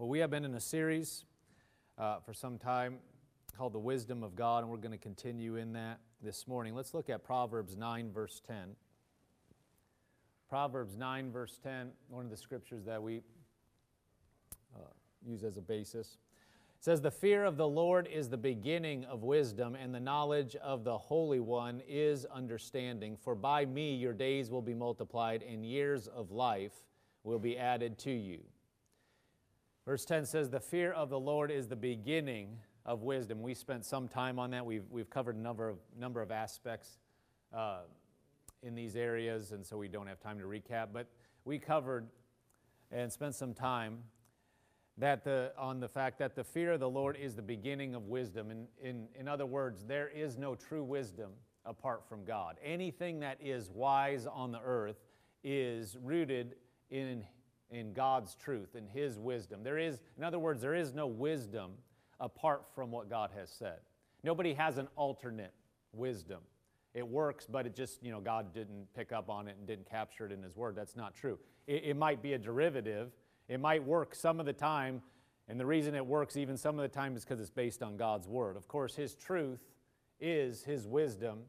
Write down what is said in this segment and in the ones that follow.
Well, we have been in a series uh, for some time called The Wisdom of God, and we're going to continue in that this morning. Let's look at Proverbs 9, verse 10. Proverbs 9, verse 10, one of the scriptures that we uh, use as a basis. It says, The fear of the Lord is the beginning of wisdom, and the knowledge of the Holy One is understanding. For by me your days will be multiplied, and years of life will be added to you. Verse 10 says, The fear of the Lord is the beginning of wisdom. We spent some time on that. We've, we've covered a number of, number of aspects uh, in these areas, and so we don't have time to recap. But we covered and spent some time that the, on the fact that the fear of the Lord is the beginning of wisdom. In, in, in other words, there is no true wisdom apart from God. Anything that is wise on the earth is rooted in in God's truth, in His wisdom. There is, in other words, there is no wisdom apart from what God has said. Nobody has an alternate wisdom. It works, but it just, you know, God didn't pick up on it and didn't capture it in His Word. That's not true. It, it might be a derivative, it might work some of the time, and the reason it works even some of the time is because it's based on God's Word. Of course, His truth is His wisdom.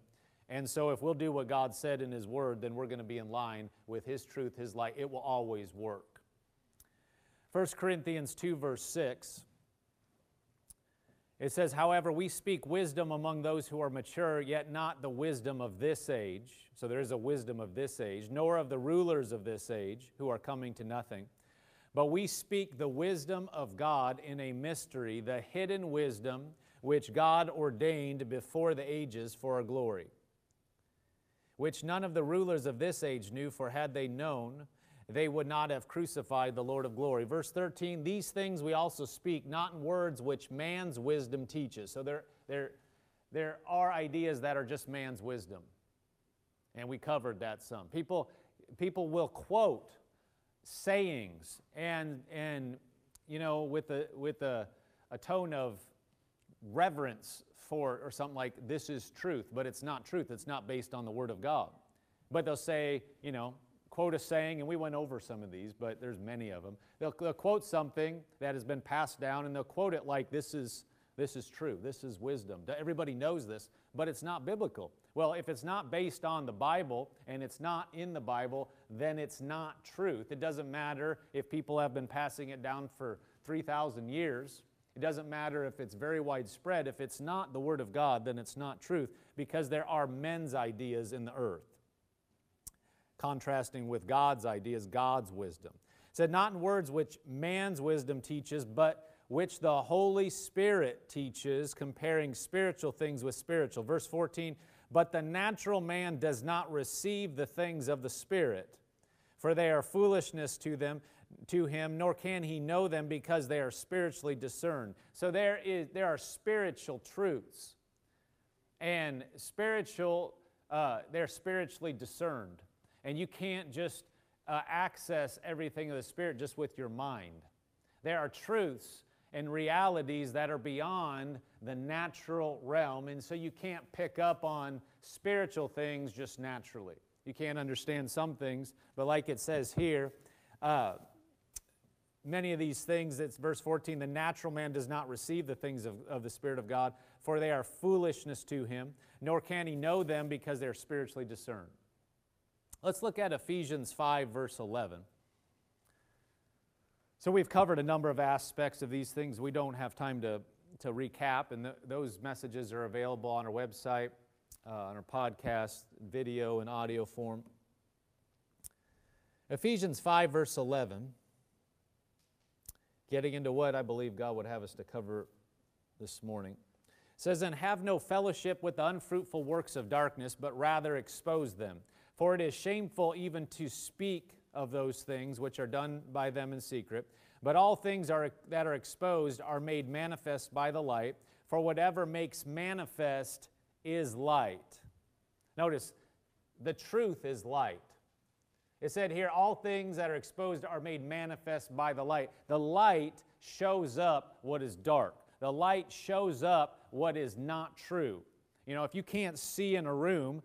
And so, if we'll do what God said in His Word, then we're going to be in line with His truth, His light. It will always work. 1 Corinthians 2, verse 6. It says, However, we speak wisdom among those who are mature, yet not the wisdom of this age. So there is a wisdom of this age, nor of the rulers of this age who are coming to nothing. But we speak the wisdom of God in a mystery, the hidden wisdom which God ordained before the ages for our glory, which none of the rulers of this age knew, for had they known, they would not have crucified the Lord of glory. Verse 13, these things we also speak, not in words which man's wisdom teaches. So there, there, there are ideas that are just man's wisdom. And we covered that some. People, people will quote sayings and, and you know, with, a, with a, a tone of reverence for, or something like, this is truth, but it's not truth. It's not based on the Word of God. But they'll say, you know, quote a saying, and we went over some of these, but there's many of them. They'll, they'll, quote something that has been passed down, and they'll quote it like this is, this is true, this is wisdom. Everybody knows this, but it's not biblical. Well, if it's not based on the Bible and it's not in the Bible, then it's not truth. It doesn't matter if people have been passing it down for 3,000 years. It doesn't matter if it's very widespread. If it's not the Word of God, then it's not truth because there are men's ideas in the earth contrasting with God's ideas, God's wisdom. It said, Not in words which man's wisdom teaches, but which the Holy Spirit teaches, comparing spiritual things with spiritual. Verse 14, But the natural man does not receive the things of the Spirit, for they are foolishness to them to him, nor can he know them because they are spiritually discerned. So there is there are spiritual truths. And spiritual, uh, they're spiritually discerned. And you can't just uh, access everything of the Spirit just with your mind. There are truths and realities that are beyond the natural realm, and so you can't pick up on spiritual things just naturally. You can't understand some things, but like it says here, uh, many of these things, it's verse 14, the natural man does not receive the things of, of the Spirit of God, for they are foolishness to him, nor can he know them because they're spiritually discerned. Let's look at Ephesians 5, verse 11. So, we've covered a number of aspects of these things. We don't have time to, to recap, and th- those messages are available on our website, uh, on our podcast, video, and audio form. Ephesians 5, verse 11, getting into what I believe God would have us to cover this morning. says, And have no fellowship with the unfruitful works of darkness, but rather expose them. For it is shameful even to speak of those things which are done by them in secret. But all things are, that are exposed are made manifest by the light, for whatever makes manifest is light. Notice, the truth is light. It said here, all things that are exposed are made manifest by the light. The light shows up what is dark, the light shows up what is not true. You know, if you can't see in a room,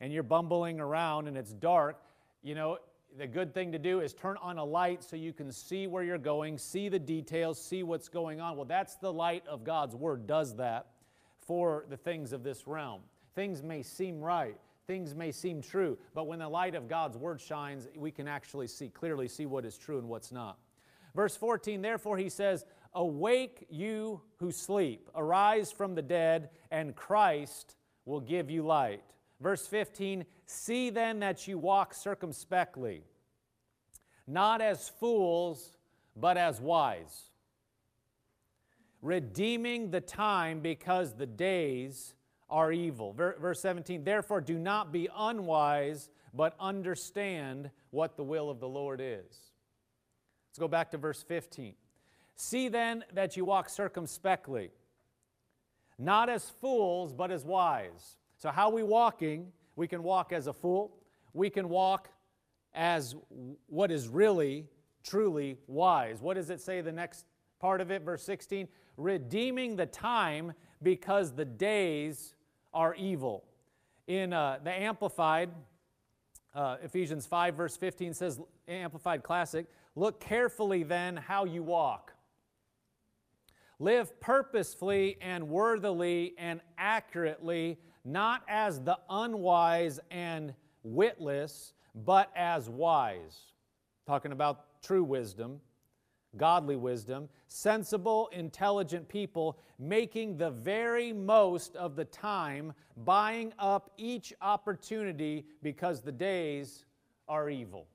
and you're bumbling around and it's dark, you know, the good thing to do is turn on a light so you can see where you're going, see the details, see what's going on. Well, that's the light of God's Word, does that for the things of this realm. Things may seem right, things may seem true, but when the light of God's Word shines, we can actually see clearly see what is true and what's not. Verse 14, therefore, he says, Awake, you who sleep, arise from the dead, and Christ will give you light. Verse 15, see then that you walk circumspectly, not as fools, but as wise, redeeming the time because the days are evil. Verse 17, therefore do not be unwise, but understand what the will of the Lord is. Let's go back to verse 15. See then that you walk circumspectly, not as fools, but as wise. So, how we walking? We can walk as a fool. We can walk as what is really, truly wise. What does it say the next part of it? Verse 16 redeeming the time because the days are evil. In uh, the Amplified, uh, Ephesians 5, verse 15 says, Amplified Classic, look carefully then how you walk. Live purposefully and worthily and accurately, not as the unwise and witless, but as wise. Talking about true wisdom, godly wisdom, sensible, intelligent people, making the very most of the time, buying up each opportunity because the days are evil.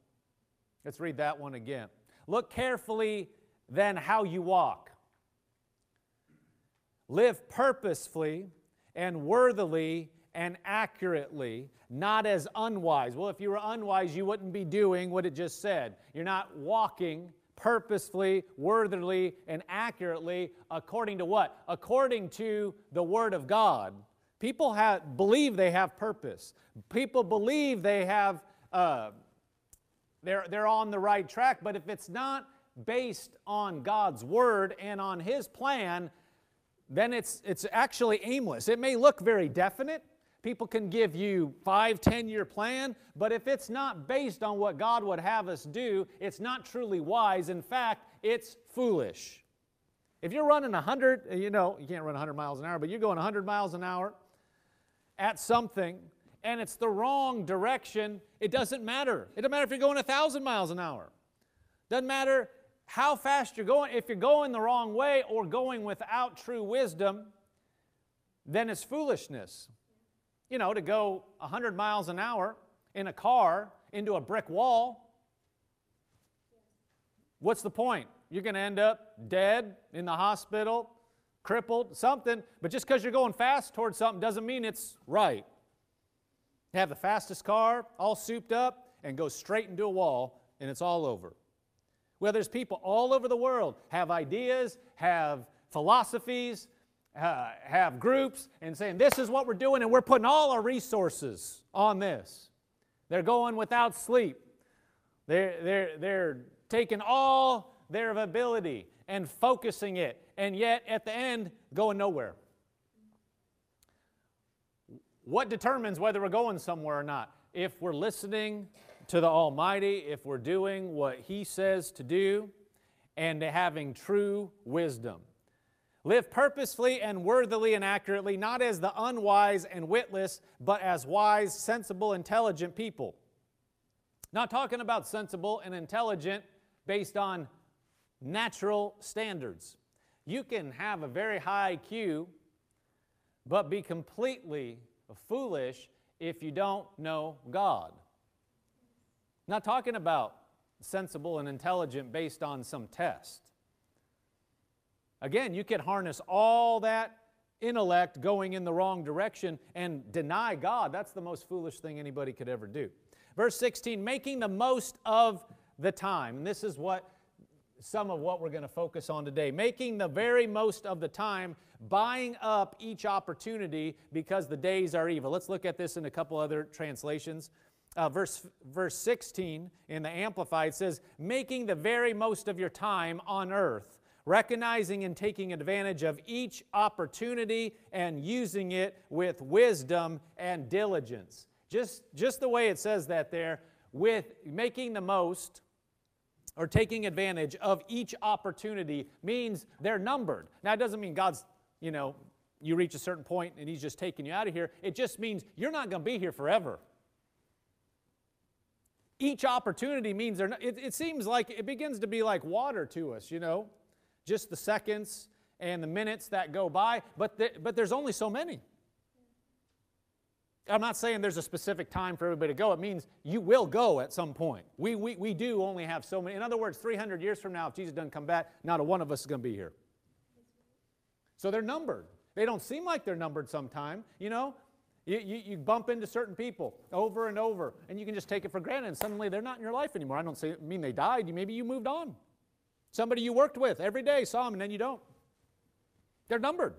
Let's read that one again. Look carefully then how you walk. Live purposefully and worthily and accurately, not as unwise. Well, if you were unwise, you wouldn't be doing what it just said. You're not walking purposefully, worthily, and accurately according to what? According to the Word of God. People have, believe they have purpose. People believe they have, uh, they're, they're on the right track, but if it's not based on God's Word and on His plan, then it's, it's actually aimless. It may look very definite. People can give you five, ten year plan, but if it's not based on what God would have us do, it's not truly wise. In fact, it's foolish. If you're running 100, you know, you can't run 100 miles an hour, but you're going 100 miles an hour at something and it's the wrong direction, it doesn't matter. It doesn't matter if you're going 1,000 miles an hour. Doesn't matter how fast you're going. If you're going the wrong way or going without true wisdom, then it's foolishness. You know, to go 100 miles an hour in a car into a brick wall, what's the point? You're going to end up dead in the hospital, crippled, something. But just because you're going fast towards something doesn't mean it's right. have the fastest car, all souped up, and go straight into a wall, and it's all over. Well, there's people all over the world have ideas, have philosophies, uh, have groups, and saying, This is what we're doing, and we're putting all our resources on this. They're going without sleep. They're, they're, they're taking all their ability and focusing it, and yet at the end, going nowhere. What determines whether we're going somewhere or not? If we're listening to the Almighty if we're doing what He says to do and to having true wisdom. Live purposefully and worthily and accurately, not as the unwise and witless, but as wise, sensible, intelligent people. Not talking about sensible and intelligent based on natural standards. You can have a very high IQ, but be completely foolish if you don't know God. Not talking about sensible and intelligent based on some test. Again, you could harness all that intellect going in the wrong direction and deny God. That's the most foolish thing anybody could ever do. Verse 16, making the most of the time. And this is what some of what we're going to focus on today. Making the very most of the time, buying up each opportunity because the days are evil. Let's look at this in a couple other translations uh, verse, verse 16 in the Amplified says, making the very most of your time on earth, recognizing and taking advantage of each opportunity and using it with wisdom and diligence. Just, just the way it says that there, with making the most or taking advantage of each opportunity means they're numbered. Now, it doesn't mean God's, you know, you reach a certain point and He's just taking you out of here. It just means you're not going to be here forever. Each opportunity means they're not, it, it seems like it begins to be like water to us, you know, just the seconds and the minutes that go by, but, the, but there's only so many. I'm not saying there's a specific time for everybody to go. It means you will go at some point. We, we, we do only have so many. In other words, 300 years from now, if Jesus doesn't come back, not a one of us is going to be here. So they're numbered. They don't seem like they're numbered sometime. You know, you, you, you, bump into certain people over and over, and you can just take it for granted, and suddenly they're not in your life anymore. I don't say, mean they died. Maybe you moved on. Somebody you worked with every day saw them, and then you don't. They're numbered.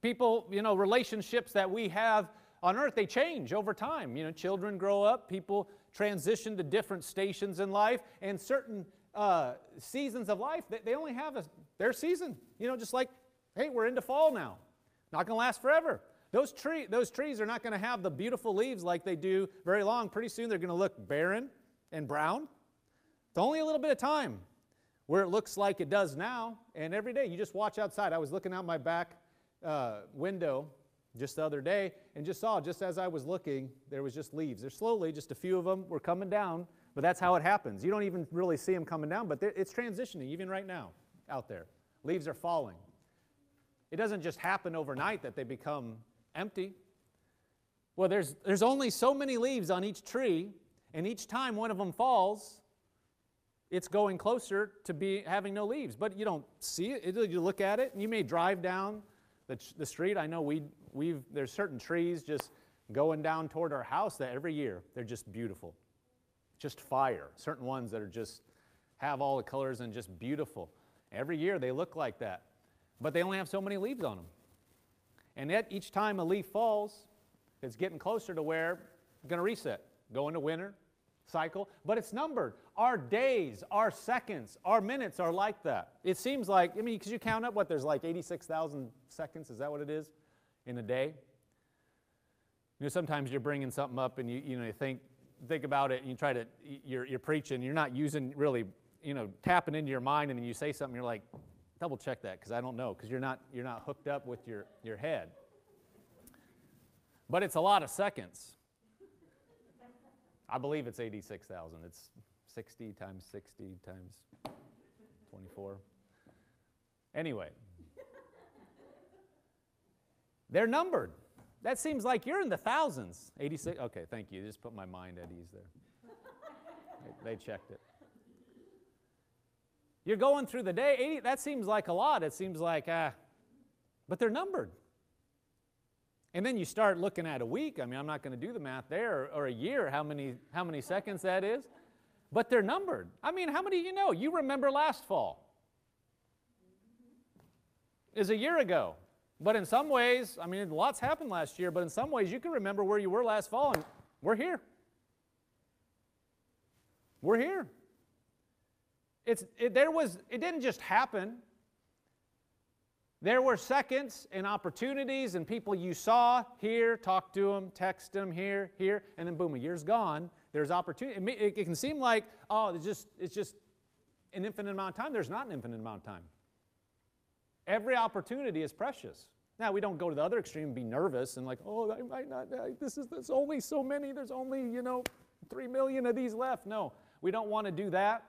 People, you know, relationships that we have on earth, they change over time. You know, children grow up, people transition to different stations in life, and certain uh, seasons of life, they, they only have a, their season. You know, just like, hey, we're into fall now. Not going to last forever. Those, tree, those trees are not going to have the beautiful leaves like they do very long. Pretty soon they're going to look barren and brown. It's only a little bit of time where it looks like it does now. And every day you just watch outside. I was looking out my back uh, window just the other day and just saw, just as I was looking, there was just leaves. There's slowly, just a few of them were coming down, but that's how it happens. You don't even really see them coming down, but it's transitioning even right now out there. Leaves are falling. It doesn't just happen overnight that they become empty. Well, there's, there's only so many leaves on each tree, and each time one of them falls, it's going closer to be having no leaves. But you don't see it. You look at it, and you may drive down the, the street. I know we, we've, there's certain trees just going down toward our house that every year they're just beautiful. Just fire. Certain ones that are just have all the colors and just beautiful. Every year they look like that. But they only have so many leaves on them. And yet each time a leaf falls, it's getting closer to where it's going to reset, go into winter cycle, but it's numbered. Our days, our seconds, our minutes are like that. It seems like, I mean, because you count up what there's like 86,000 seconds, is that what it is in a day? You know, sometimes you're bringing something up and you, you know, you think, think about it and you try to, you're, you're preaching, you're not using really, you know, tapping into your mind and then you say something, you're like, double check that because I don't know because you're not, you're not hooked up with your, your head. But it's a lot of seconds. I believe it's 86,000. It's 60 times 60 times 24. Anyway, they're numbered. That seems like you're in the thousands. 86. Okay, thank you. Just put my mind at ease there. they, they checked it. You're going through the day, 80, that seems like a lot. It seems like, ah, but they're numbered. And then you start looking at a week. I mean, I'm not going to do the math there, or, or, a year, how many, how many seconds that is. But they're numbered. I mean, how many you know? You remember last fall. Is a year ago. But in some ways, I mean, lots happened last year, but in some ways, you can remember where you were last fall, and we're here. We're here. It's, it, there was, it didn't just happen. There were seconds and opportunities and people you saw here, talk to them, text them here, here, and then boom, a year's gone. There's opportunity. It, it, it can seem like, oh, it's just, it's just an infinite amount of time. There's not an infinite amount of time. Every opportunity is precious. Now, we don't go to the other extreme and be nervous and like, oh, I might not, I, this is, there's only so many, there's only, you know, three million of these left. No, we don't want to do that.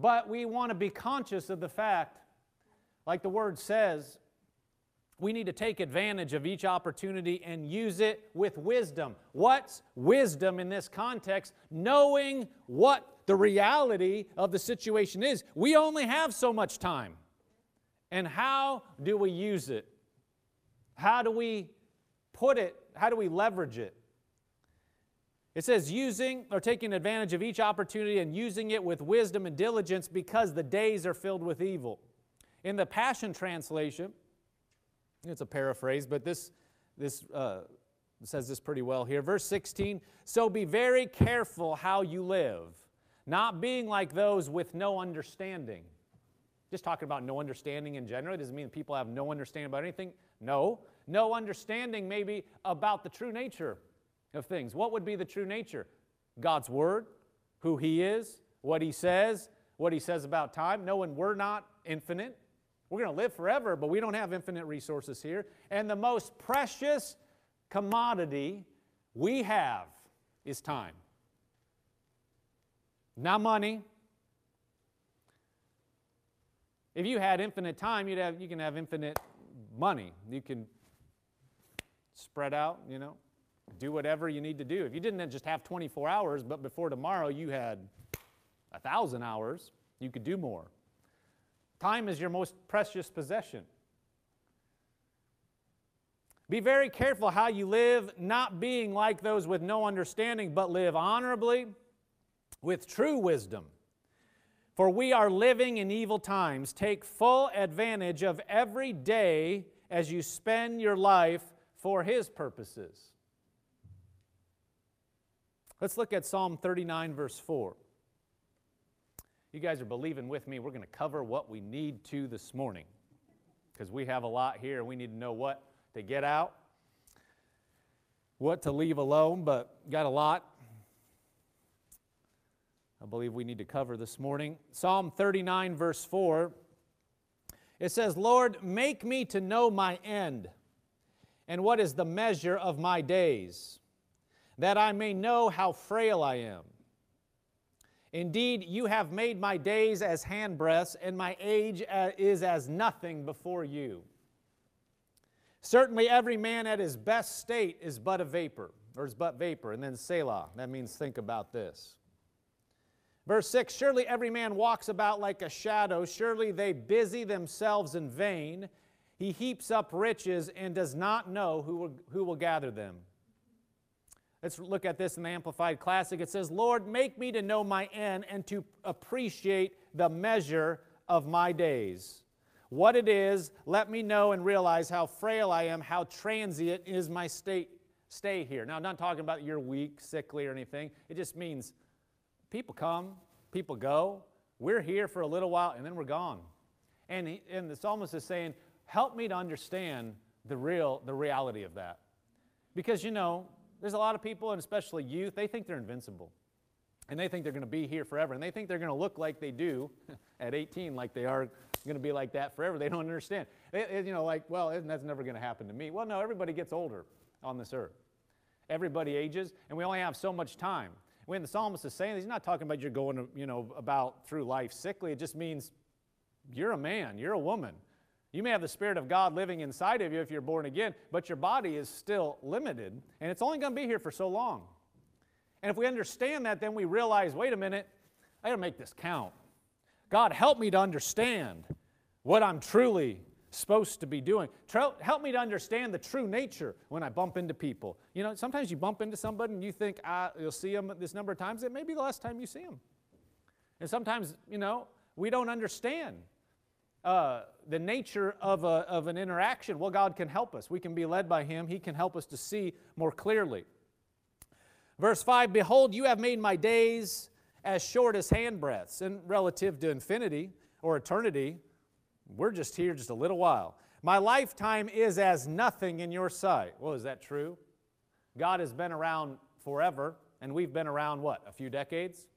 But we want to be conscious of the fact, like the word says, we need to take advantage of each opportunity and use it with wisdom. What's wisdom in this context? Knowing what the reality of the situation is. We only have so much time. And how do we use it? How do we put it? How do we leverage it? It says, using or taking advantage of each opportunity and using it with wisdom and diligence because the days are filled with evil. In the Passion Translation, it's a paraphrase, but this, this uh, says this pretty well here. Verse 16 So be very careful how you live, not being like those with no understanding. Just talking about no understanding in general. It doesn't mean people have no understanding about anything. No. No understanding maybe about the true nature of things. What would be the true nature? God's Word, who He is, what He says, what He says about time, knowing we're not infinite. We're going to live forever, but we don't have infinite resources here. And the most precious commodity we have is time. Not money. If you had infinite time, you'd have, you can have infinite money. You can spread out, you know, do whatever you need to do. If you didn't just have 24 hours, but before tomorrow you had a thousand hours, you could do more. Time is your most precious possession. Be very careful how you live, not being like those with no understanding, but live honorably with true wisdom. For we are living in evil times. Take full advantage of every day as you spend your life for His purposes. Let's look at Psalm 39, verse 4. You guys are believing with me. We're going to cover what we need to this morning because we have a lot here. We need to know what to get out, what to leave alone, but got a lot I believe we need to cover this morning. Psalm 39, verse 4. It says, Lord, make me to know my end and what is the measure of my days, that I may know how frail I am. Indeed, you have made my days as handbreadths, and my age uh, is as nothing before you. Certainly, every man at his best state is but a vapor, or is but vapor. And then Selah. That means think about this. Verse 6 Surely every man walks about like a shadow, surely they busy themselves in vain. He heaps up riches and does not know who will, who will gather them. Let's look at this in the Amplified Classic. It says, Lord, make me to know my end and to appreciate the measure of my days. What it is, let me know and realize how frail I am, how transient is my state, stay here. Now, I'm not talking about you're weak, sickly, or anything. It just means people come, people go. We're here for a little while and then we're gone. And, he, and the psalmist is saying, Help me to understand the real, the reality of that. Because, you know, there's a lot of people, and especially youth, they think they're invincible. And they think they're going to be here forever. And they think they're going to look like they do at 18, like they are going to be like that forever. They don't understand. you know, like, well, that's never going to happen to me. Well, no, everybody gets older on this earth. Everybody ages, and we only have so much time when the psalmist is saying he's not talking about you're going, you know, about through life sickly. It just means you're a man, you're a woman. You may have the Spirit of God living inside of you if you're born again, but your body is still limited, and it's only going to be here for so long. And if we understand that, then we realize wait a minute, I got to make this count. God, help me to understand what I'm truly supposed to be doing. Help me to understand the true nature when I bump into people. You know, sometimes you bump into somebody and you think ah, you'll see them this number of times. It may be the last time you see them. And sometimes, you know, we don't understand uh, the nature of, a, of an interaction. Well, God can help us. We can be led by Him. He can help us to see more clearly. Verse 5 Behold, you have made my days as short as handbreadths, and relative to infinity or eternity, we're just here just a little while. My lifetime is as nothing in your sight. Well, is that true? God has been around forever, and we've been around what, a few decades?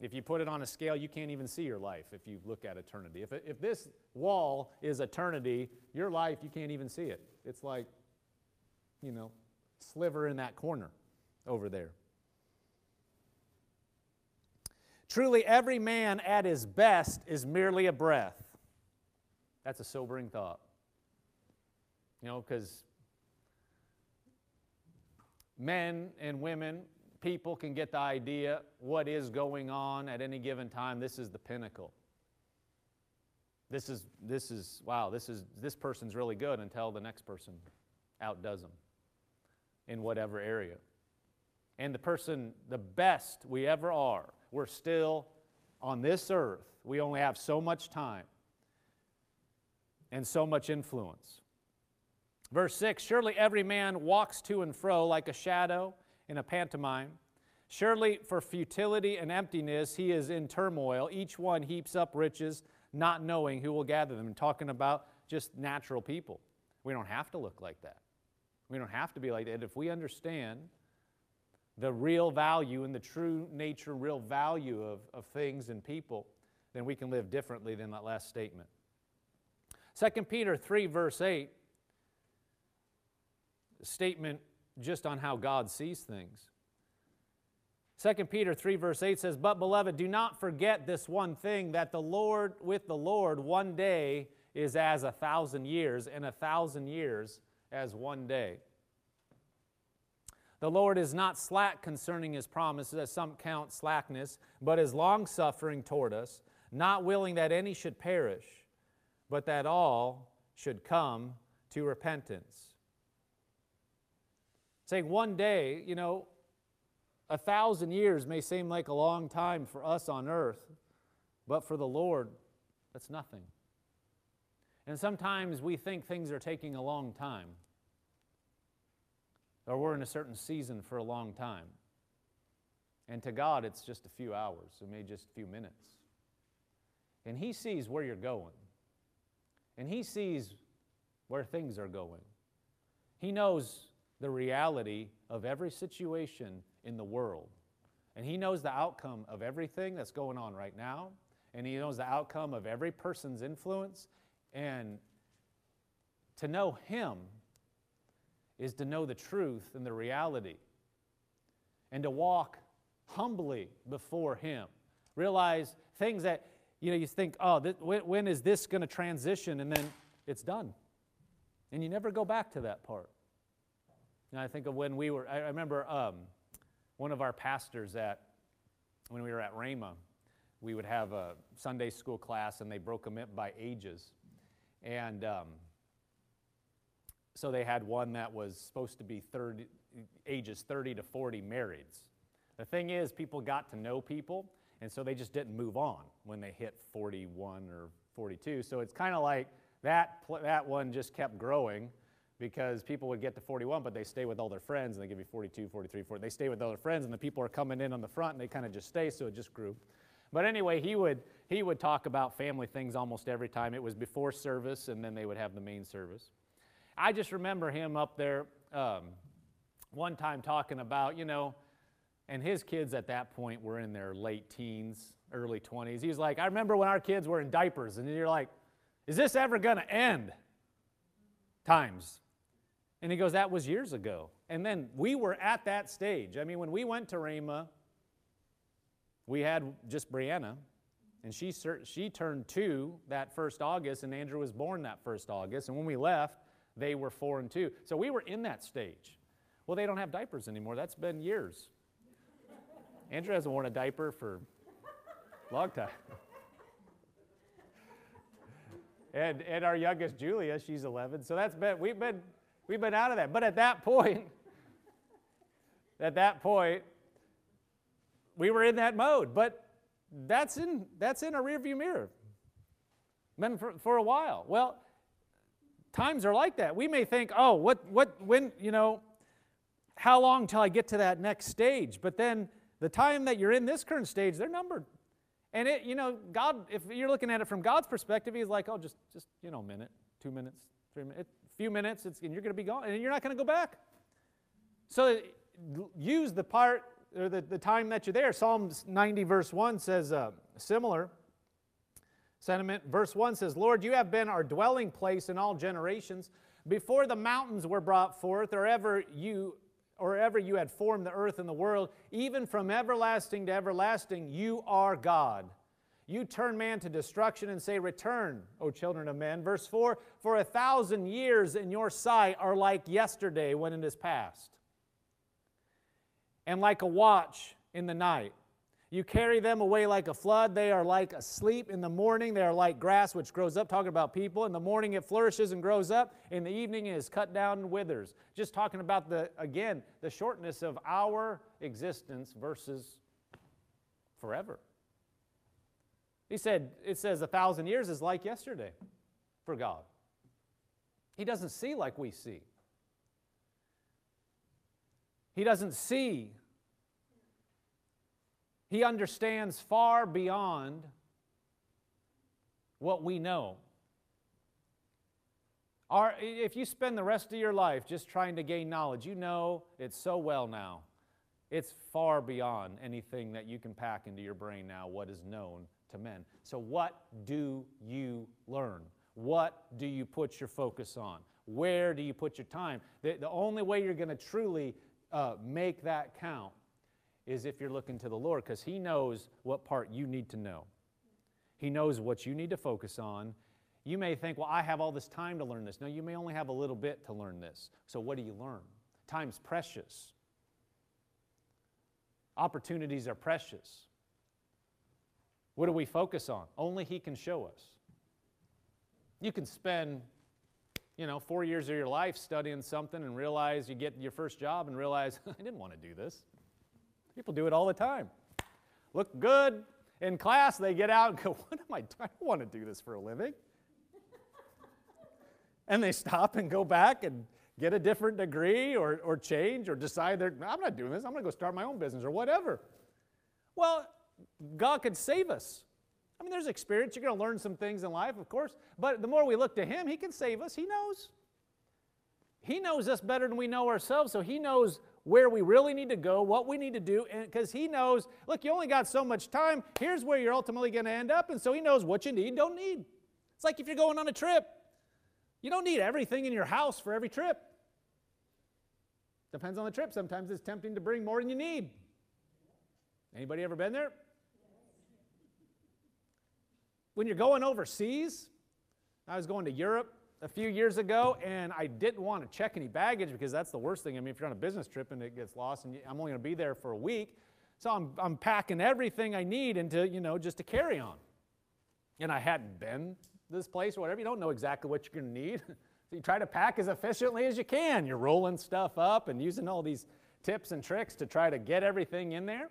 If you put it on a scale, you can't even see your life if you look at eternity. If, if this wall is eternity, your life, you can't even see it. It's like, you know, sliver in that corner over there. Truly, every man at his best is merely a breath. That's a sobering thought. You know, because men and women, people can get the idea what is going on at any given time. This is the pinnacle. This is, this is wow, this, is, this person's really good until the next person outdoes them in whatever area. And the person, the best we ever are, we're still on this earth. We only have so much time and so much influence. Verse 6 Surely every man walks to and fro like a shadow in a pantomime. Surely for futility and emptiness he is in turmoil. Each one heaps up riches, not knowing who will gather them. And talking about just natural people. We don't have to look like that. We don't have to be like that. If we understand the real value and the true nature, real value of, of things and people, then we can live differently than that last statement. 2 Peter 3, verse 8, statement just on how God sees things. 2 Peter 3, verse 8 says, But beloved, do not forget this one thing that the Lord, with the Lord, one day is as a thousand years, and a thousand years as one day. The Lord is not slack concerning his promises, as some count slackness, but is longsuffering toward us, not willing that any should perish, but that all should come to repentance. Saying one day, you know, a thousand years may seem like a long time for us on earth, but for the Lord, that's nothing. And sometimes we think things are taking a long time, or we're in a certain season for a long time. And to God, it's just a few hours, or maybe just a few minutes. And He sees where you're going, and He sees where things are going. He knows the reality of every situation in the world. And He knows the outcome of everything that's going on right now, and He knows the outcome of every person's influence and to know Him is to know the truth and the reality and to walk humbly before Him. Realize things that, you know, you think, oh, this, when, when is this going to transition? And then it's done. And you never go back to that part. I think of when we were, I remember um, one of our pastors at, when we were at Rhema, we would have a Sunday school class and they broke them up by ages. And um, so they had one that was supposed to be 30, ages 30 to 40 marrieds. The thing is, people got to know people, and so they just didn't move on when they hit 41 or 42. So it's kind of like that, that one just kept growing because people would get to 41, but they stay with all their friends, and they give you 42, 43, 40. They stay with all their friends, and the people are coming in on the front, and they kind of just stay, so it just grew. But anyway, he would, he would talk about family things almost every time. It was before service, and then they would have the main service. I just remember him up there um, one time talking about, you know, and his kids at that point were in their late teens, early 20s. He was like, I remember when our kids were in diapers, and you're like, is this ever going to end? Times. And he goes, that was years ago. And then we were at that stage. I mean, when we went to Rhema, we had just Brianna, and she, she turned two that first August, and Andrew was born that first August. And when we left, they were four and two. So we were in that stage. Well, they don't have diapers anymore. That's been years. Andrew hasn't worn a diaper for a long time. and, and our youngest, Julia, she's 11. So that's been, we've been, we've been out of that. But at that point, at that point, we were in that mode, but that's in, that's in a rearview mirror. Been for, for a while. Well, times are like that. We may think, oh, what, what, when, you know, how long till I get to that next stage? But then the time that you're in this current stage, they're numbered. And it, you know, God, if you're looking at it from God's perspective, He's like, oh, just, just, you know, a minute, two minutes, three minutes, a few minutes, and you're going to be gone, and you're not going to go back. So use the part or the, the time that you're there. Psalms 90, verse 1 says uh, similar sentiment. Verse 1 says, Lord, you have been our dwelling place in all generations. Before the mountains were brought forth, or ever you or ever you had formed the earth and the world, even from everlasting to everlasting, you are God. You turn man to destruction and say, Return, O children of men. Verse 4 For a thousand years in your sight are like yesterday when it is past and like a watch in the night. You carry them away like a flood. They are like asleep in the morning. They are like grass which grows up, talking about people. In the morning it flourishes and grows up. In the evening it is cut down and withers. Just talking about the, again, the shortness of our existence versus forever. He said, it says a thousand years is like yesterday for God. He doesn't see like we see. He doesn't see. He understands far beyond what we know. Are, if you spend the rest of your life just trying to gain knowledge, you know it so well now. It's far beyond anything that you can pack into your brain now, what is known to men. So, what do you learn? What do you put your focus on? Where do you put your time? The, the only way you're going to truly uh, make that count is if you're looking to the Lord, because He knows what part you need to know. He knows what you need to focus on, you may think, well, I have all this time to learn this. No, you may only have a little bit to learn this. So, what do you learn? Time's precious, opportunities are precious. What do we focus on? Only He can show us. You can spend, you know, four years of your life studying something and realize you get your first job and realize, I didn't want to do this. People do it all the time. Look good in class, they get out and go, What am I doing? I don't want to do this for a living and they stop and go back and get a different degree or, or change or decide they're, I'm not doing this, I'm going to go start my own business or whatever. Well, God could save us. I mean, there's experience. You're going to learn some things in life, of course. But the more we look to Him, He can save us. He knows. He knows us better than we know ourselves, so He knows where we really need to go, what we need to do, because He knows, look, you only got so much time. Here's where you're ultimately going to end up, and so He knows what you need, don't need. It's like if you're going on a trip. You don't need everything in your house for every trip. Depends on the trip. Sometimes it's tempting to bring more than you need. Anybody ever been there? When you're going overseas, I was going to Europe a few years ago and I didn't want to check any baggage because that's the worst thing. I mean, if you're on a business trip and it gets lost and I'm only going to be there for a week, so I'm, I'm packing everything I need into, you know, just to carry on. And I hadn't been this place or whatever, you don't know exactly what you're going to need. so you try to pack as efficiently as you can. You're rolling stuff up and using all these tips and tricks to try to get everything in there.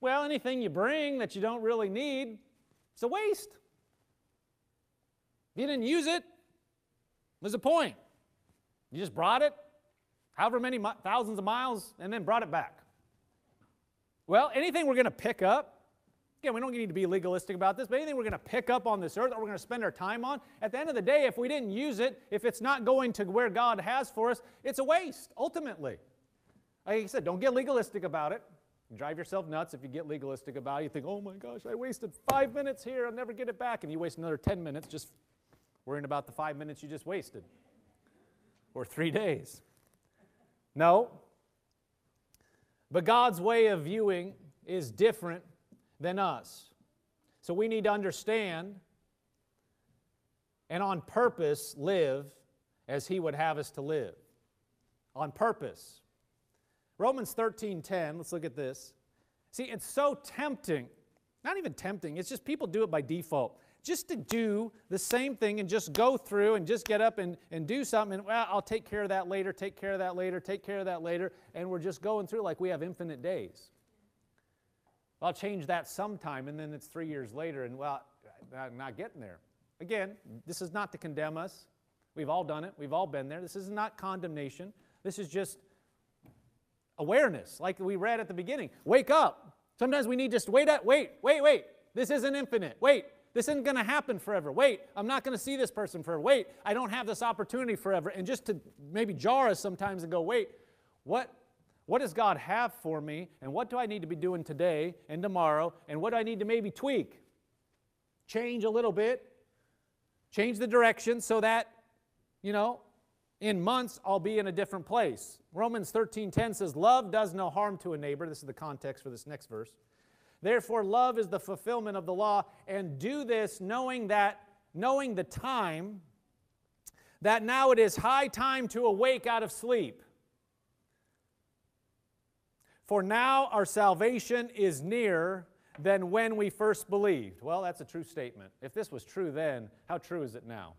Well, anything you bring that you don't really need, it's a waste. If you didn't use it, there's a point. You just brought it, however many mi- thousands of miles, and then brought it back. Well, anything we're going to pick up, Again, we don't need to be legalistic about this, but anything we're going to pick up on this earth or we're going to spend our time on, at the end of the day, if we didn't use it, if it's not going to where God has for us, it's a waste, ultimately. Like I said, don't get legalistic about it. You drive yourself nuts if you get legalistic about it. You think, oh my gosh, I wasted five minutes here, I'll never get it back. And you waste another 10 minutes just worrying about the five minutes you just wasted. Or three days. No. But God's way of viewing is different than us. So we need to understand and on purpose live as he would have us to live. On purpose. Romans 13:10, let's look at this. See, it's so tempting. Not even tempting, it's just people do it by default. Just to do the same thing and just go through and just get up and, and do something and well, I'll take care of that later, take care of that later, take care of that later, and we're just going through like we have infinite days. I'll change that sometime, and then it's three years later, and well, I'm not getting there. Again, this is not to condemn us. We've all done it, we've all been there. This is not condemnation. This is just awareness, like we read at the beginning. Wake up. Sometimes we need just wait, at, wait, wait, wait. This isn't infinite. Wait, this isn't going to happen forever. Wait, I'm not going to see this person forever. Wait, I don't have this opportunity forever. And just to maybe jar us sometimes and go, wait, what what does God have for me? And what do I need to be doing today and tomorrow? And what do I need to maybe tweak? Change a little bit, change the direction so that, you know, in months I'll be in a different place. Romans 13:10 says, Love does no harm to a neighbor. This is the context for this next verse. Therefore, love is the fulfillment of the law, and do this knowing that, knowing the time, that now it is high time to awake out of sleep. For now our salvation is nearer than when we first believed. Well, that's a true statement. If this was true then, how true is it now?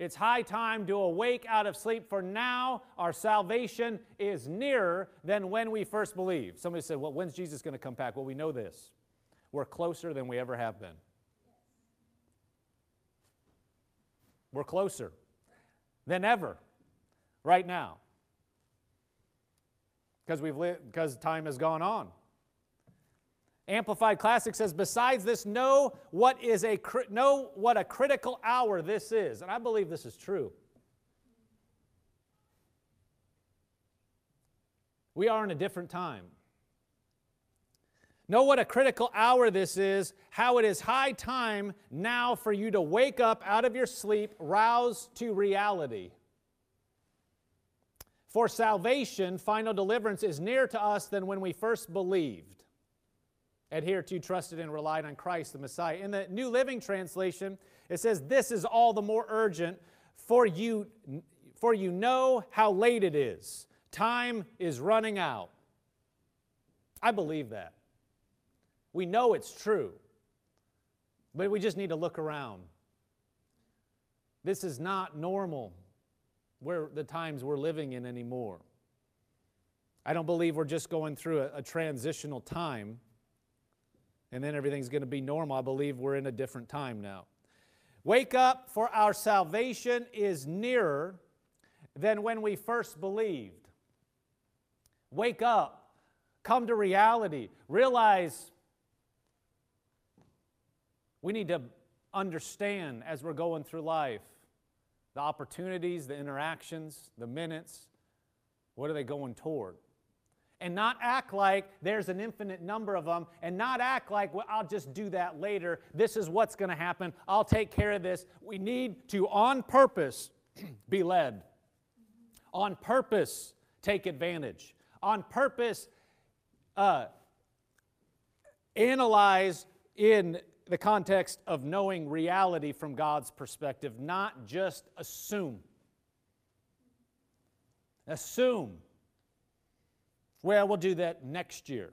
It's high time to awake out of sleep, for now our salvation is nearer than when we first believed. Somebody said, Well, when's Jesus going to come back? Well, we know this. We're closer than we ever have been. We're closer than ever right now because we've lived, because time has gone on. Amplified Classic says, besides this, know what is a know what a critical hour this is. And I believe this is true. We are in a different time. Know what a critical hour this is, how it is high time now for you to wake up out of your sleep, rouse to reality. For salvation, final deliverance, is nearer to us than when we first believed, adhered to, trusted, and relied on Christ the Messiah. In the New Living Translation, it says, This is all the more urgent, for you, for you know how late it is. Time is running out. I believe that. We know it's true, but we just need to look around. This is not normal where the times we're living in anymore. I don't believe we're just going through a, a transitional time and then everything's going to be normal. I believe we're in a different time now. Wake up, for our salvation is nearer than when we first believed. Wake up, come to reality, realize we need to understand as we're going through life the opportunities, the interactions, the minutes. What are they going toward? And not act like there's an infinite number of them, and not act like, well, I'll just do that later. This is what's going to happen. I'll take care of this. We need to, on purpose, be led. On purpose, take advantage. On purpose, uh, analyze in the context of knowing reality from God's perspective, not just assume. Assume. Well, we'll do that next year.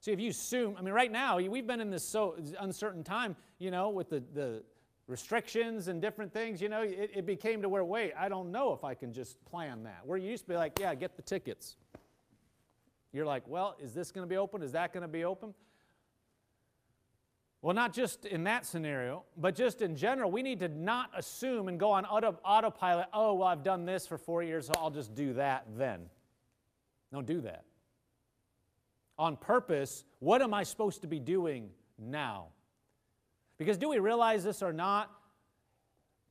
See, if you assume, I mean, right now, we've been in this so uncertain time, you know, with the, the restrictions and different things, you know, it, it became to where, wait, I don't know if I can just plan that. Where you used to be like, yeah, get the tickets. You're like, well, is this going to be open? Is that going to be open? Well, not just in that scenario, but just in general, we need to not assume and go on auto, autopilot, oh, well, I've done this for four years, so I'll just do that then. Don't do that. On purpose, what am I supposed to be doing now? Because do we realize this or not?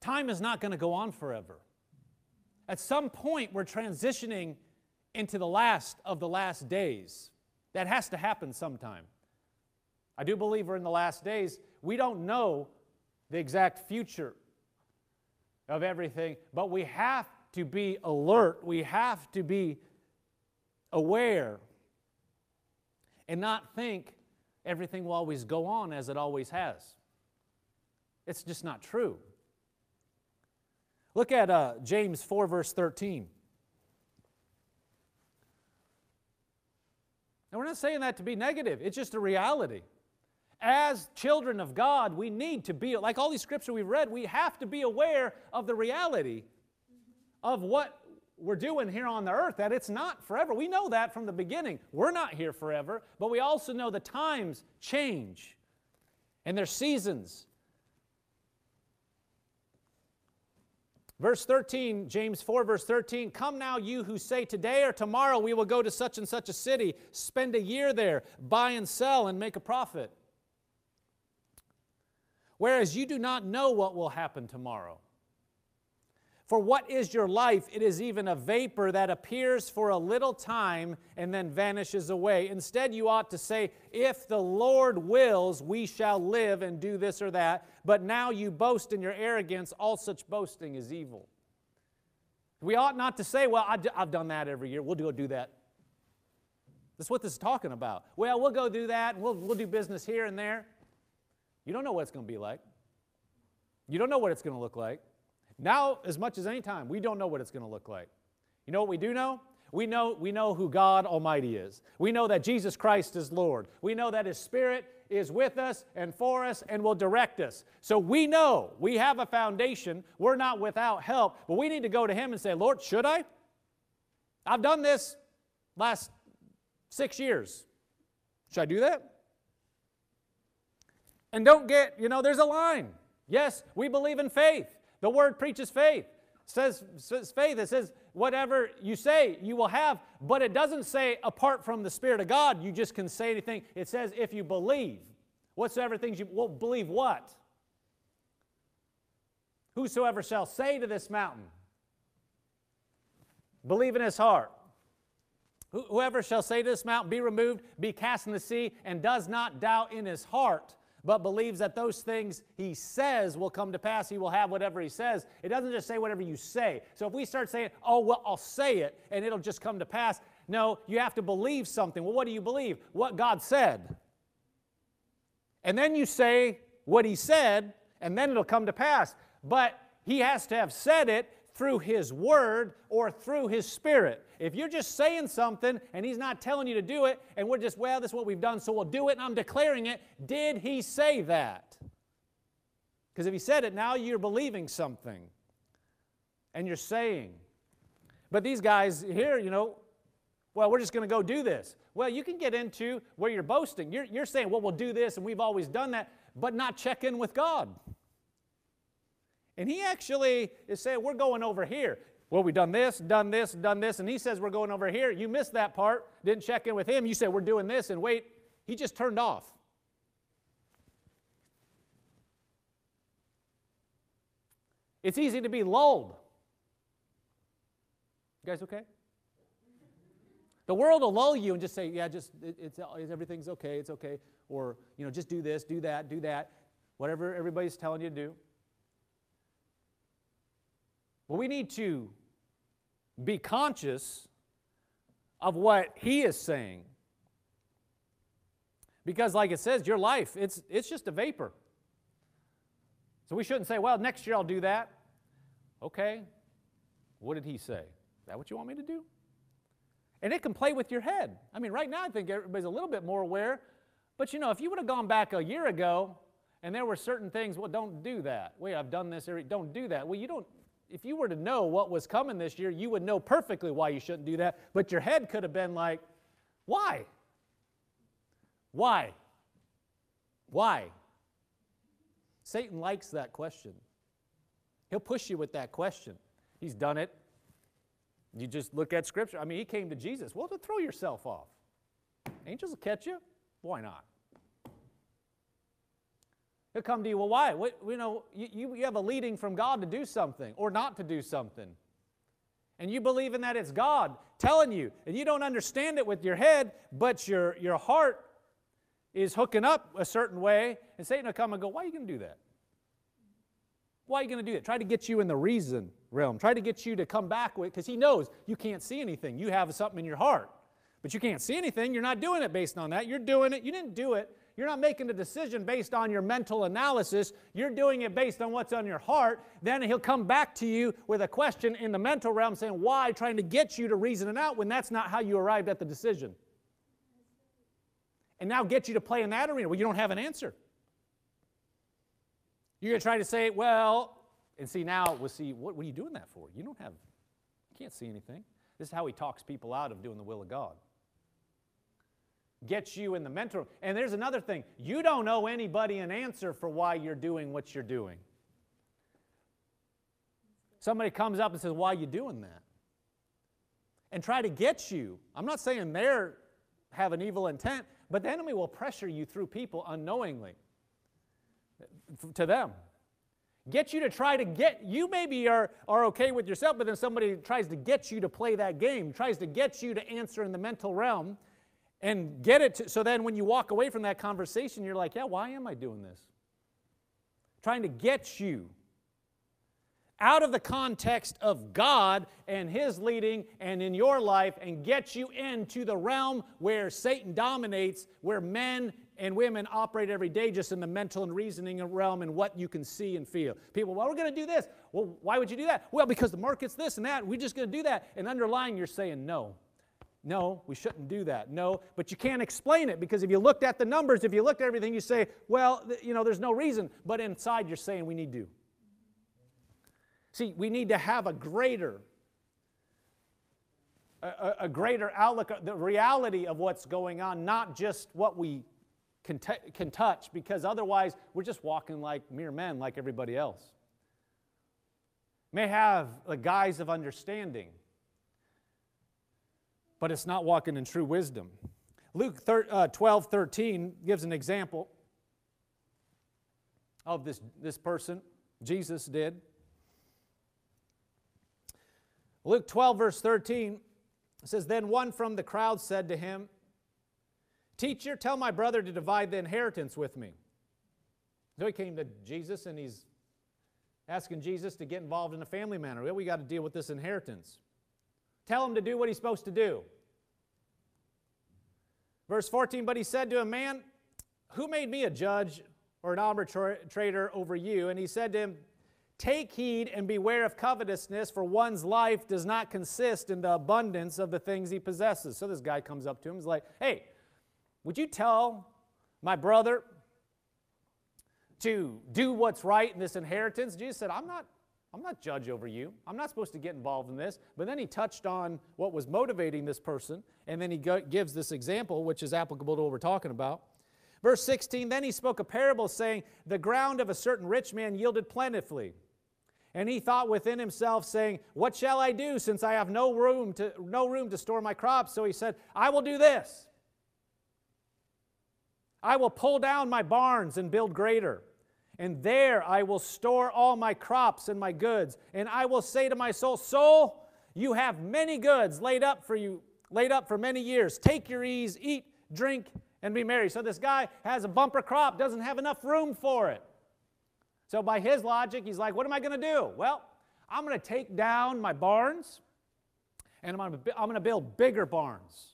Time is not going to go on forever. At some point, we're transitioning into the last of the last days. That has to happen sometime. I do believe we're in the last days. We don't know the exact future of everything, but we have to be alert. We have to be aware and not think everything will always go on as it always has. It's just not true. Look at uh, James 4, verse 13. And we're not saying that to be negative, it's just a reality as children of God, we need to be, like all these scripture we've read, we have to be aware of the reality of what we're doing here on the earth, that it's not forever. We know that from the beginning. We're not here forever, but we also know the times change and their seasons. Verse 13, James 4, verse 13 Come now, you who say, Today or tomorrow we will go to such and such a city, spend a year there, buy and sell, and make a profit whereas you do not know what will happen tomorrow. For what is your life? It is even a vapor that appears for a little time and then vanishes away. Instead, you ought to say, If the Lord wills, we shall live and do this or that. But now you boast in your arrogance. All such boasting is evil. We ought not to say, Well, I've done that every year. We'll go do that. That's what this is talking about. Well, we'll go do that we'll, we'll do business here and there. You don't know what it's going to be like. You don't know what it's going to look like. Now, as much as any time, we don't know what it's going to look like. You know what we do know? We know, we know who God Almighty is. We know that Jesus Christ is Lord. We know that His Spirit is with us and for us and will direct us. So we know we have a foundation. We're not without help, but we need to go to Him and say, Lord, should I? I've done this last six years. Should I do that? And don't get, you know, there's a line. Yes, we believe in faith. The word preaches faith. says, says faith. It says whatever you say, you will have. But it doesn't say apart from the Spirit of God, you just can say anything. It says if you believe. Whatsoever things you will believe what? Whosoever shall say to this mountain, believe in his heart. Whoever shall say to this mountain, be removed, be cast in the sea, and does not doubt in his heart, but believes that those things he says will come to pass, he will have whatever he says. It doesn't just say whatever you say. So if we start saying, oh, well, I'll say it and it'll just come to pass, no, you have to believe something. Well, what do you believe? What God said. And then you say what he said, and then it'll come to pass. But he has to have said it through his word or through his spirit. If you're just saying something and he's not telling you to do it, and we're just, well, this is what we've done, so we'll do it, and I'm declaring it, did he say that? Because if he said it, now you're believing something and you're saying. But these guys here, you know, well, we're just going to go do this. Well, you can get into where you're boasting. You're, you're saying, well, we'll do this, and we've always done that, but not check in with God. And he actually is saying, We're going over here. Well, we've done this, done this, done this, and he says we're going over here. You missed that part, didn't check in with him. You said we're doing this, and wait, he just turned off. It's easy to be lulled. You guys okay? The world will lull you and just say, yeah, just it, it's, everything's okay, it's okay. Or, you know, just do this, do that, do that. Whatever everybody's telling you to do. Well, we need to be conscious of what he is saying. Because, like it says, your life, it's, it's just a vapor. So we shouldn't say, well, next year I'll do that. Okay, what did he say? Is that what you want me to do? And it can play with your head. I mean, right now I think everybody's a little bit more aware. But you know, if you would have gone back a year ago and there were certain things, well, don't do that. Wait, I've done this, don't do that. Well, you don't, if you were to know what was coming this year, you would know perfectly why you shouldn't do that. But your head could have been like, why? Why? Why? Satan likes that question. He'll push you with that question. He's done it. You just look at Scripture. I mean, he came to Jesus. Well, to throw yourself off. Angels will catch you. Why not? He'll come to you, well, why? What, you know, you, you have a leading from God to do something or not to do something. And you believe in that it's God telling you, and you don't understand it with your head, but your, your heart is hooking up a certain way, and Satan will come and go, Why are you going to do that? Why are you going to do that? Try to get you in the reason realm. Try to get you to come back with, because he knows you can't see anything. You have something in your heart, but you can't see anything. You're not doing it based on that. You're doing it. You didn't do it you're not making a decision based on your mental analysis. You're doing it based on what's on your heart. Then he'll come back to you with a question in the mental realm saying, Why? trying to get you to reason it out when that's not how you arrived at the decision. And now get you to play in that arena where you don't have an answer. You're going to try to say, Well, and see now, we'll see, what, what are you doing that for? You don't have, you can't see anything. This is how he talks people out of doing the will of God gets you in the mental. And there's another thing you don't owe anybody an answer for why you're doing what you're doing. Somebody comes up and says, Why are you doing that? And try to get you. I'm not saying they're have an evil intent, but the enemy will pressure you through people unknowingly to them. Get you to try to get, you maybe are, are okay with yourself, but then somebody tries to get you to play that game, tries to get you to answer in the mental realm and get it to, so then when you walk away from that conversation, you're like, yeah, why am I doing this? Trying to get you out of the context of God and His leading and in your life and get you into the realm where Satan dominates, where men and women operate every day just in the mental and reasoning realm and what you can see and feel. People, well, we're going to do this. Well, why would you do that? Well, because the market's this and that. We're just going to do that. And underlying, you're saying no. No, we shouldn't do that. No, but you can't explain it because if you looked at the numbers, if you looked at everything, you say, well, you know, there's no reason. But inside, you're saying we need to. See, we need to have a greater, a, a greater outlook, the reality of what's going on, not just what we can, t- can touch, because otherwise we're just walking like mere men, like everybody else. may have the guise of understanding, but it's not walking in true wisdom. Luke uh, 12 13 gives an example of this, this person. Jesus did. Luke 12, verse 13 says, Then one from the crowd said to him, Teacher, tell my brother to divide the inheritance with me. So he came to Jesus and he's asking Jesus to get involved in a family matter. Well, we got to deal with this inheritance. Tell him to do what he's supposed to do. Verse 14, but he said to him, Man, who made me a judge or an arbitrator over you? And he said to him, Take heed and beware of covetousness, for one's life does not consist in the abundance of the things he possesses. So this guy comes up to him, he's like, Hey, would you tell my brother to do what's right in this inheritance? Jesus said, I'm not, I'm not judge over you. I'm not supposed to get involved in this. But then he touched on what was motivating this person, and then he gives this example, which is applicable to what we're talking about. Verse 16, then he spoke a parable, saying, The ground of a certain rich man yielded plentifully. And he thought within himself, saying, What shall I do since I have no room to, no room to store my crops? So he said, I will do this. I will pull down my barns and build greater. And there I will store all my crops and my goods. And I will say to my soul, Soul, you have many goods laid up for you, laid up for many years. Take your ease, eat, drink, and be merry. So this guy has a bumper crop, doesn't have enough room for it. So, by his logic, he's like, What am I going to do? Well, I'm going to take down my barns and I'm going, to, I'm to build bigger barns.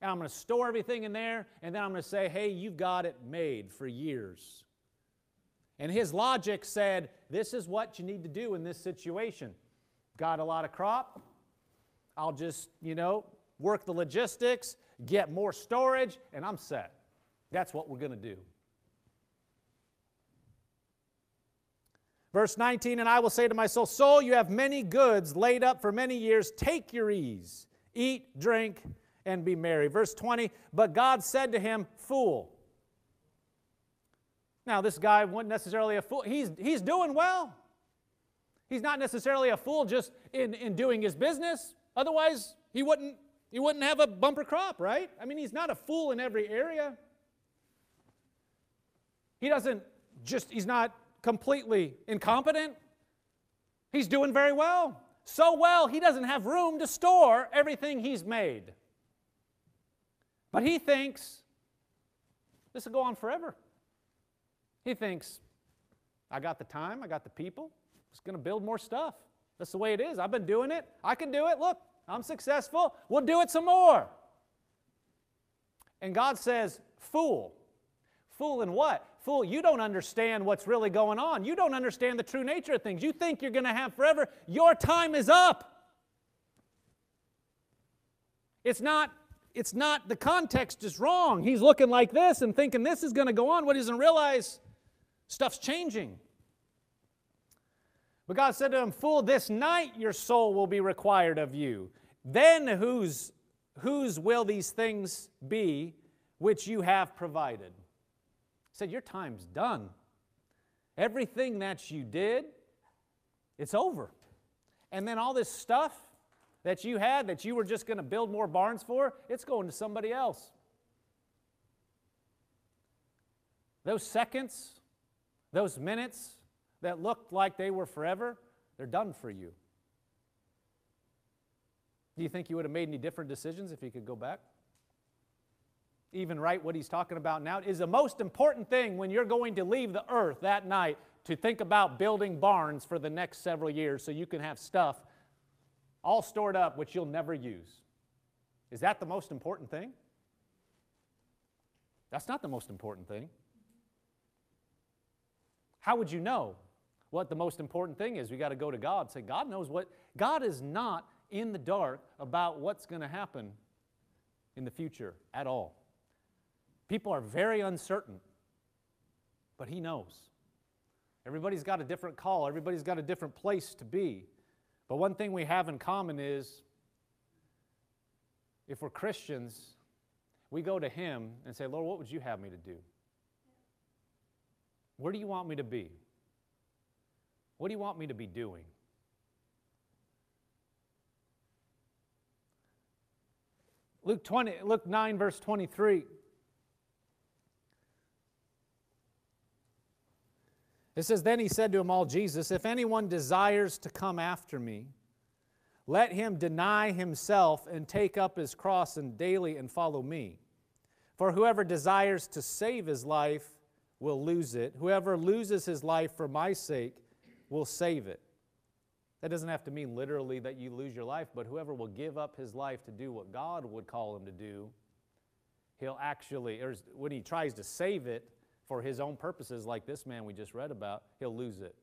And I'm going to store everything in there. And then I'm going to say, Hey, you've got it made for years. And his logic said, This is what you need to do in this situation. Got a lot of crop. I'll just, you know, work the logistics, get more storage, and I'm set. That's what we're going to do. Verse 19, and I will say to my soul, Soul, you have many goods laid up for many years. Take your ease, eat, drink, and be merry. Verse 20, but God said to him, Fool. Now, this guy wasn't necessarily a fool. He's, he's doing well. He's not necessarily a fool just in, in doing his business. Otherwise, he wouldn't, he wouldn't have a bumper crop, right? I mean, he's not a fool in every area. He doesn't just, he's not completely incompetent. He's doing very well. So well, he doesn't have room to store everything he's made. But he thinks this will go on forever. He thinks, I got the time, I got the people, I'm just going to build more stuff. That's the way it is. I've been doing it. I can do it. Look, I'm successful. We'll do it some more. And God says, Fool. Fool in what? Fool, you don't understand what's really going on. You don't understand the true nature of things. You think you're going to have forever. Your time is up. It's not, it's not, the context is wrong. He's looking like this and thinking this is going to go on. What he doesn't realize, stuff's changing. But God said to him, Fool, this night your soul will be required of you. Then whose, whose will these things be which you have provided? He said, Your time's done. Everything that you did, it's over. And then all this stuff that you had that you were just going to build more barns for, it's going to somebody else. Those seconds, those minutes that looked like they were forever, they're done for you. Do you think you would have made any different decisions if you could go back? even write what he's talking about now, is the most important thing when you're going to leave the earth that night to think about building barns for the next several years so you can have stuff all stored up which you'll never use. Is that the most important thing? That's not the most important thing. How would you know what the most important thing is? We got to go to God. Say, God knows what. God is not in the dark about what's going to happen in the future at all. People are very uncertain, but He knows. Everybody's got a different call, everybody's got a different place to be. But one thing we have in common is if we're Christians, we go to Him and say, Lord, what would you have me to do? Where do you want me to be? What do you want me to be doing? Luke 20, Luke 9, verse 23. It says, Then he said to them all, Jesus, if anyone desires to come after me, let him deny himself and take up his cross and daily and follow me. For whoever desires to save his life will lose it. Whoever loses his life for my sake will save it. That doesn't have to mean literally that you lose your life, but whoever will give up his life to do what God would call him to do, he'll actually, or when he tries to save it for his own purposes, like this man we just read about, he'll lose it.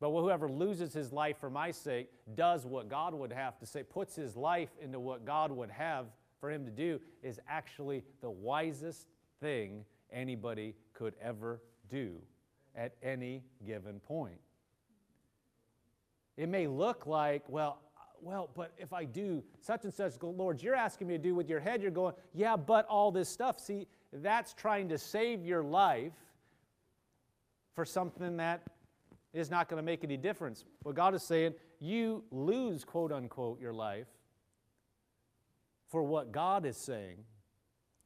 But whoever loses his life for my sake does what God would have to say, puts his life into what God would have for him to do, is actually the wisest thing anybody could ever do at any given point. It may look like, well, well, but if I do such and such, Lord, you're asking me to do with your head, you're going, yeah, but all this stuff. See, that's trying to save your life for something that is not going to make any difference. What God is saying, you lose, quote unquote, your life for what God is saying,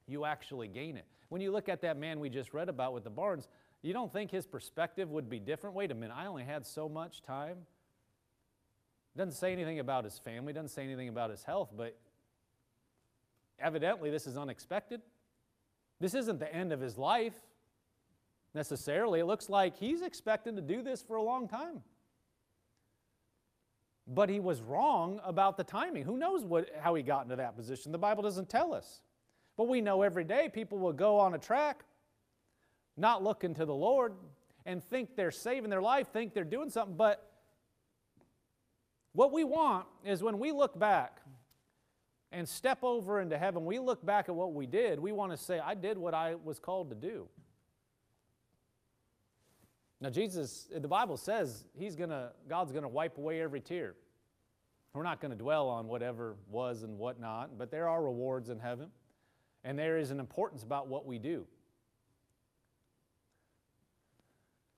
you actually gain it. When you look at that man we just read about with the barns, you don't think his perspective would be different? Wait a minute, I only had so much time doesn't say anything about his family, doesn't say anything about his health, but evidently this is unexpected. This isn't the end of his life necessarily. It looks like he's expecting to do this for a long time. But he was wrong about the timing. Who knows what, how he got into that position? The Bible doesn't tell us. But we know every day people will go on a track, not looking to the Lord, and think they're saving their life, think they're doing something, but what we want is when we look back and step over into heaven, we look back at what we did, we want to say, I did what I was called to do. Now, Jesus, the Bible says he's gonna, God's going to wipe away every tear. We're not going to dwell on whatever was and what not, but there are rewards in heaven, and there is an importance about what we do.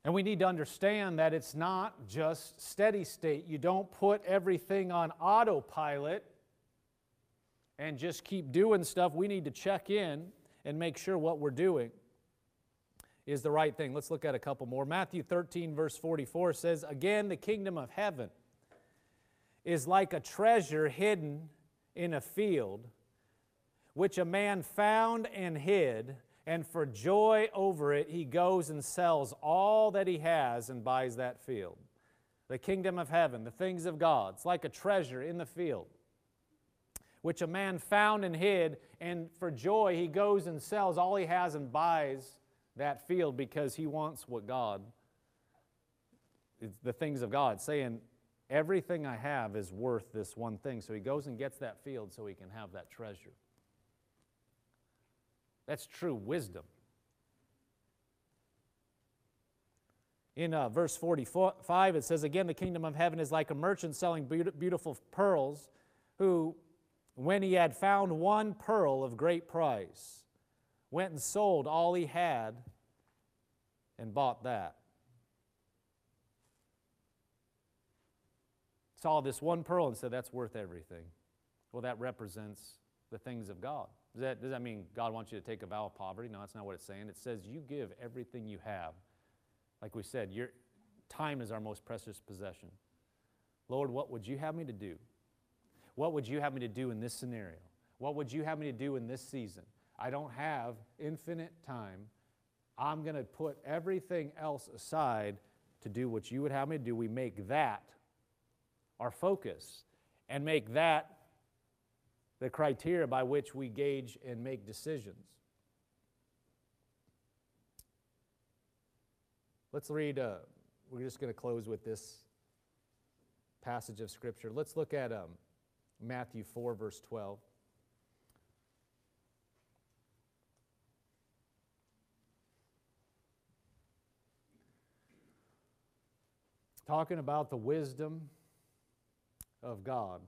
And we need to understand that it's not just steady state. You don't put everything on autopilot and just keep doing stuff. We need to check in and make sure what we're doing is the right thing. Let's look at a couple more. Matthew 13, verse 44 says, Again, the kingdom of heaven is like a treasure hidden in a field, which a man found and hid and for joy over it, he goes and sells all that he has and buys that field. The kingdom of heaven, the things of God, it's like a treasure in the field, which a man found and hid, and for joy, he goes and sells all he has and buys that field because he wants what God, the things of God, saying, Everything I have is worth this one thing. So he goes and gets that field so he can have that treasure. That's true wisdom. In uh, verse 45, it says, Again, the kingdom of heaven is like a merchant selling beautiful pearls, who, when he had found one pearl of great price, went and sold all he had and bought that. Saw this one pearl and said, That's worth everything. Well, that represents the things of God. Does that, does that mean God wants you to take a vow of poverty? No, that's not what it's saying. It says you give everything you have. Like we said, your time is our most precious possession. Lord, what would you have me to do? What would you have me to do in this scenario? What would you have me to do in this season? I don't have infinite time. I'm going to put everything else aside to do what you would have me to do. We make that our focus and make that the criteria by which we gauge and make decisions. Let's read, uh, we're just going to close with this passage of Scripture. Let's look at um, Matthew 4, verse 12. Talking about the wisdom of God.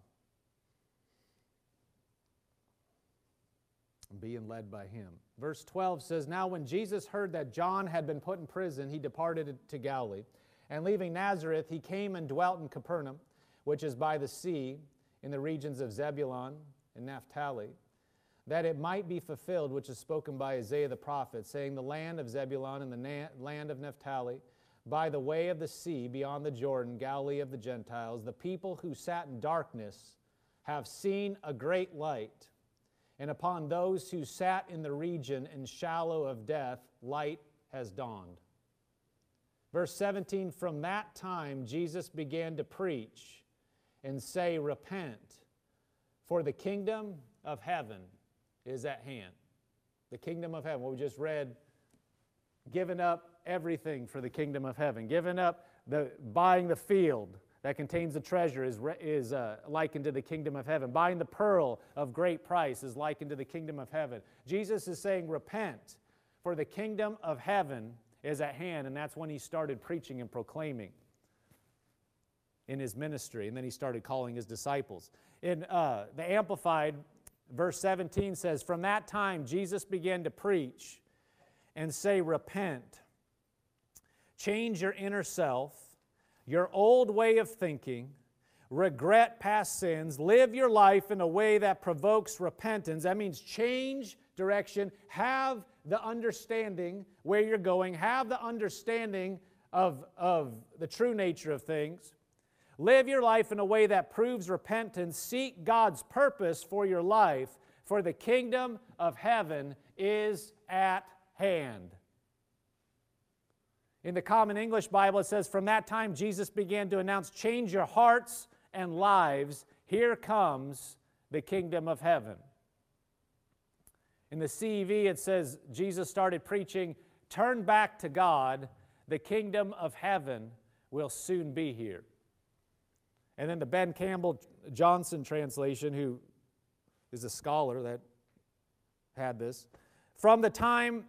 Being led by him. Verse 12 says, Now when Jesus heard that John had been put in prison, he departed to Galilee. And leaving Nazareth, he came and dwelt in Capernaum, which is by the sea, in the regions of Zebulun and Naphtali, that it might be fulfilled, which is spoken by Isaiah the prophet, saying, The land of Zebulun and the na- land of Naphtali, by the way of the sea beyond the Jordan, Galilee of the Gentiles, the people who sat in darkness have seen a great light. And upon those who sat in the region and shallow of death, light has dawned. Verse 17 From that time, Jesus began to preach and say, Repent, for the kingdom of heaven is at hand. The kingdom of heaven, what we just read, giving up everything for the kingdom of heaven, giving up the buying the field that contains the treasure is, is uh, likened to the kingdom of heaven. Buying the pearl of great price is likened to the kingdom of heaven. Jesus is saying, Repent, for the kingdom of heaven is at hand. And that's when he started preaching and proclaiming in his ministry. And then he started calling his disciples. In uh, the Amplified, verse 17 says, From that time, Jesus began to preach and say, Repent, change your inner self your old way of thinking, regret past sins, live your life in a way that provokes repentance. That means change direction, have the understanding where you're going, have the understanding of, of the true nature of things. Live your life in a way that proves repentance. Seek God's purpose for your life, for the kingdom of heaven is at hand. In the Common English Bible, it says, From that time, Jesus began to announce, Change your hearts and lives. Here comes the kingdom of heaven. In the CEV, it says, Jesus started preaching, Turn back to God. The kingdom of heaven will soon be here. And then the Ben Campbell Johnson translation, who is a scholar that had this, from the time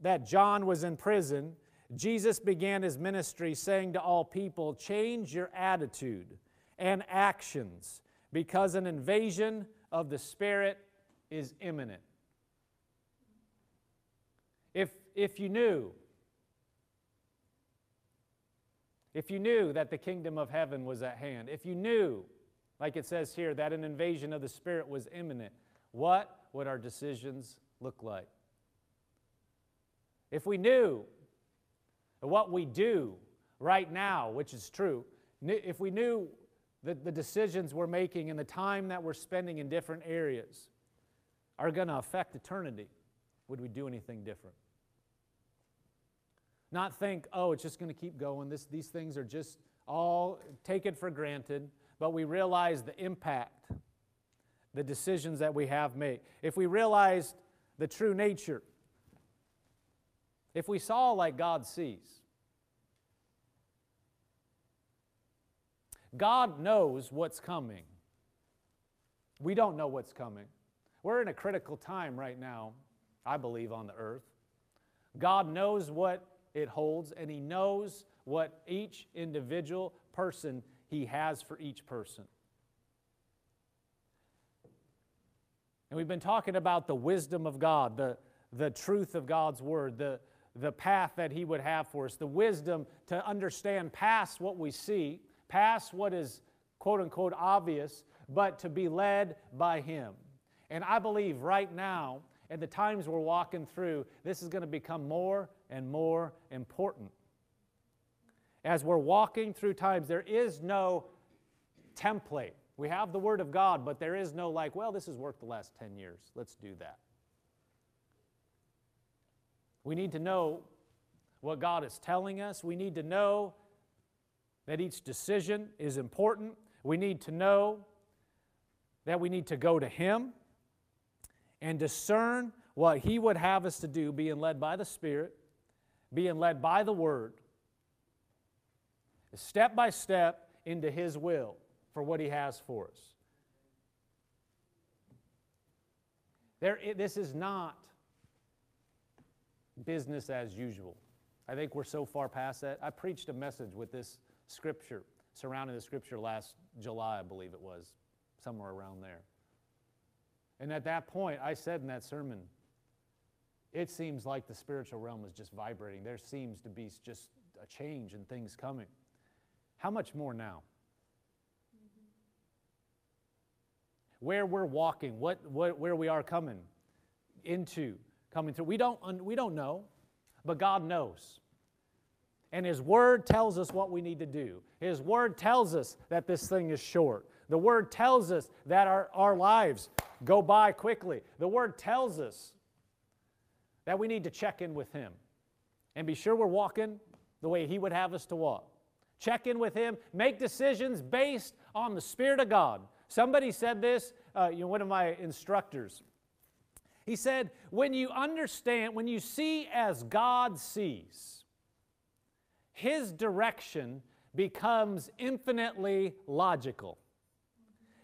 that John was in prison, Jesus began his ministry saying to all people, Change your attitude and actions because an invasion of the Spirit is imminent. If, if you knew, if you knew that the kingdom of heaven was at hand, if you knew, like it says here, that an invasion of the Spirit was imminent, what would our decisions look like? If we knew what we do right now, which is true, if we knew that the decisions we're making and the time that we're spending in different areas are going to affect eternity, would we do anything different? Not think, oh, it's just going to keep going. This, these things are just all taken for granted, but we realize the impact, the decisions that we have made. If we realized the true nature if we saw like God sees, God knows what's coming. We don't know what's coming. We're in a critical time right now, I believe, on the earth. God knows what it holds, and He knows what each individual person He has for each person. And we've been talking about the wisdom of God, the, the truth of God's Word, the, the path that He would have for us, the wisdom to understand past what we see, past what is quote unquote obvious, but to be led by Him. And I believe right now, at the times we're walking through, this is going to become more and more important. As we're walking through times, there is no template. We have the Word of God, but there is no like, well, this has worked the last 10 years. Let's do that. We need to know what God is telling us. We need to know that each decision is important. We need to know that we need to go to Him and discern what He would have us to do, being led by the Spirit, being led by the Word, step by step into His will for what He has for us. There, this is not business as usual. I think we're so far past that. I preached a message with this scripture, surrounding the scripture last July, I believe it was, somewhere around there. And at that point, I said in that sermon, it seems like the spiritual realm is just vibrating. There seems to be just a change and things coming. How much more now? where we're walking, what, what, where we are coming into, coming through. We don't, we don't know, but God knows. And His Word tells us what we need to do. His Word tells us that this thing is short. The Word tells us that our, our lives go by quickly. The Word tells us that we need to check in with Him and be sure we're walking the way He would have us to walk. Check in with Him, make decisions based on the Spirit of God. Somebody said this, uh, you know, one of my instructors. He said, when you understand, when you see as God sees, His direction becomes infinitely logical.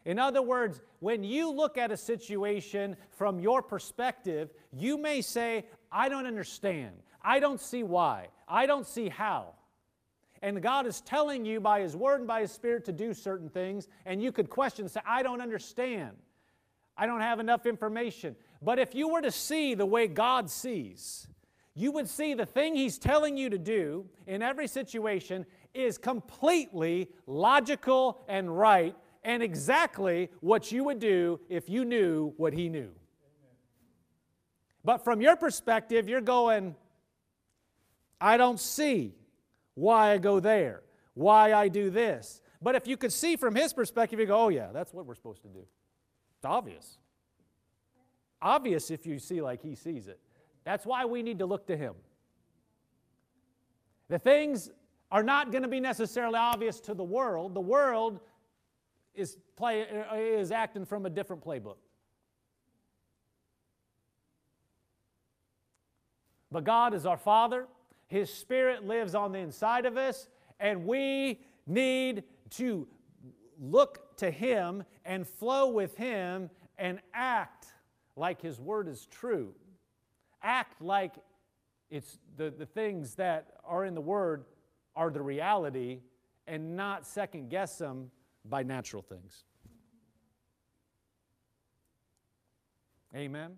In other words, when you look at a situation from your perspective, you may say, I don't understand. I don't see why. I don't see how. And God is telling you by His Word and by His Spirit to do certain things, and you could question say, I don't understand. I don't have enough information. But if you were to see the way God sees, you would see the thing He's telling you to do in every situation is completely logical and right and exactly what you would do if you knew what he knew. But from your perspective, you're going, I don't see why I go there, why I do this. But if you could see from his perspective, you go, oh, yeah, that's what we're supposed to do. It's obvious. Obvious if you see like he sees it. That's why we need to look to him. The things are not going to be necessarily obvious to the world. The world is, play, is acting from a different playbook. But God is our Father. His Spirit lives on the inside of us, and we need to look to Him and flow with Him and act like His Word is true. Act like it's the, the things that are in the Word are the reality and not second guess them by natural things. Amen.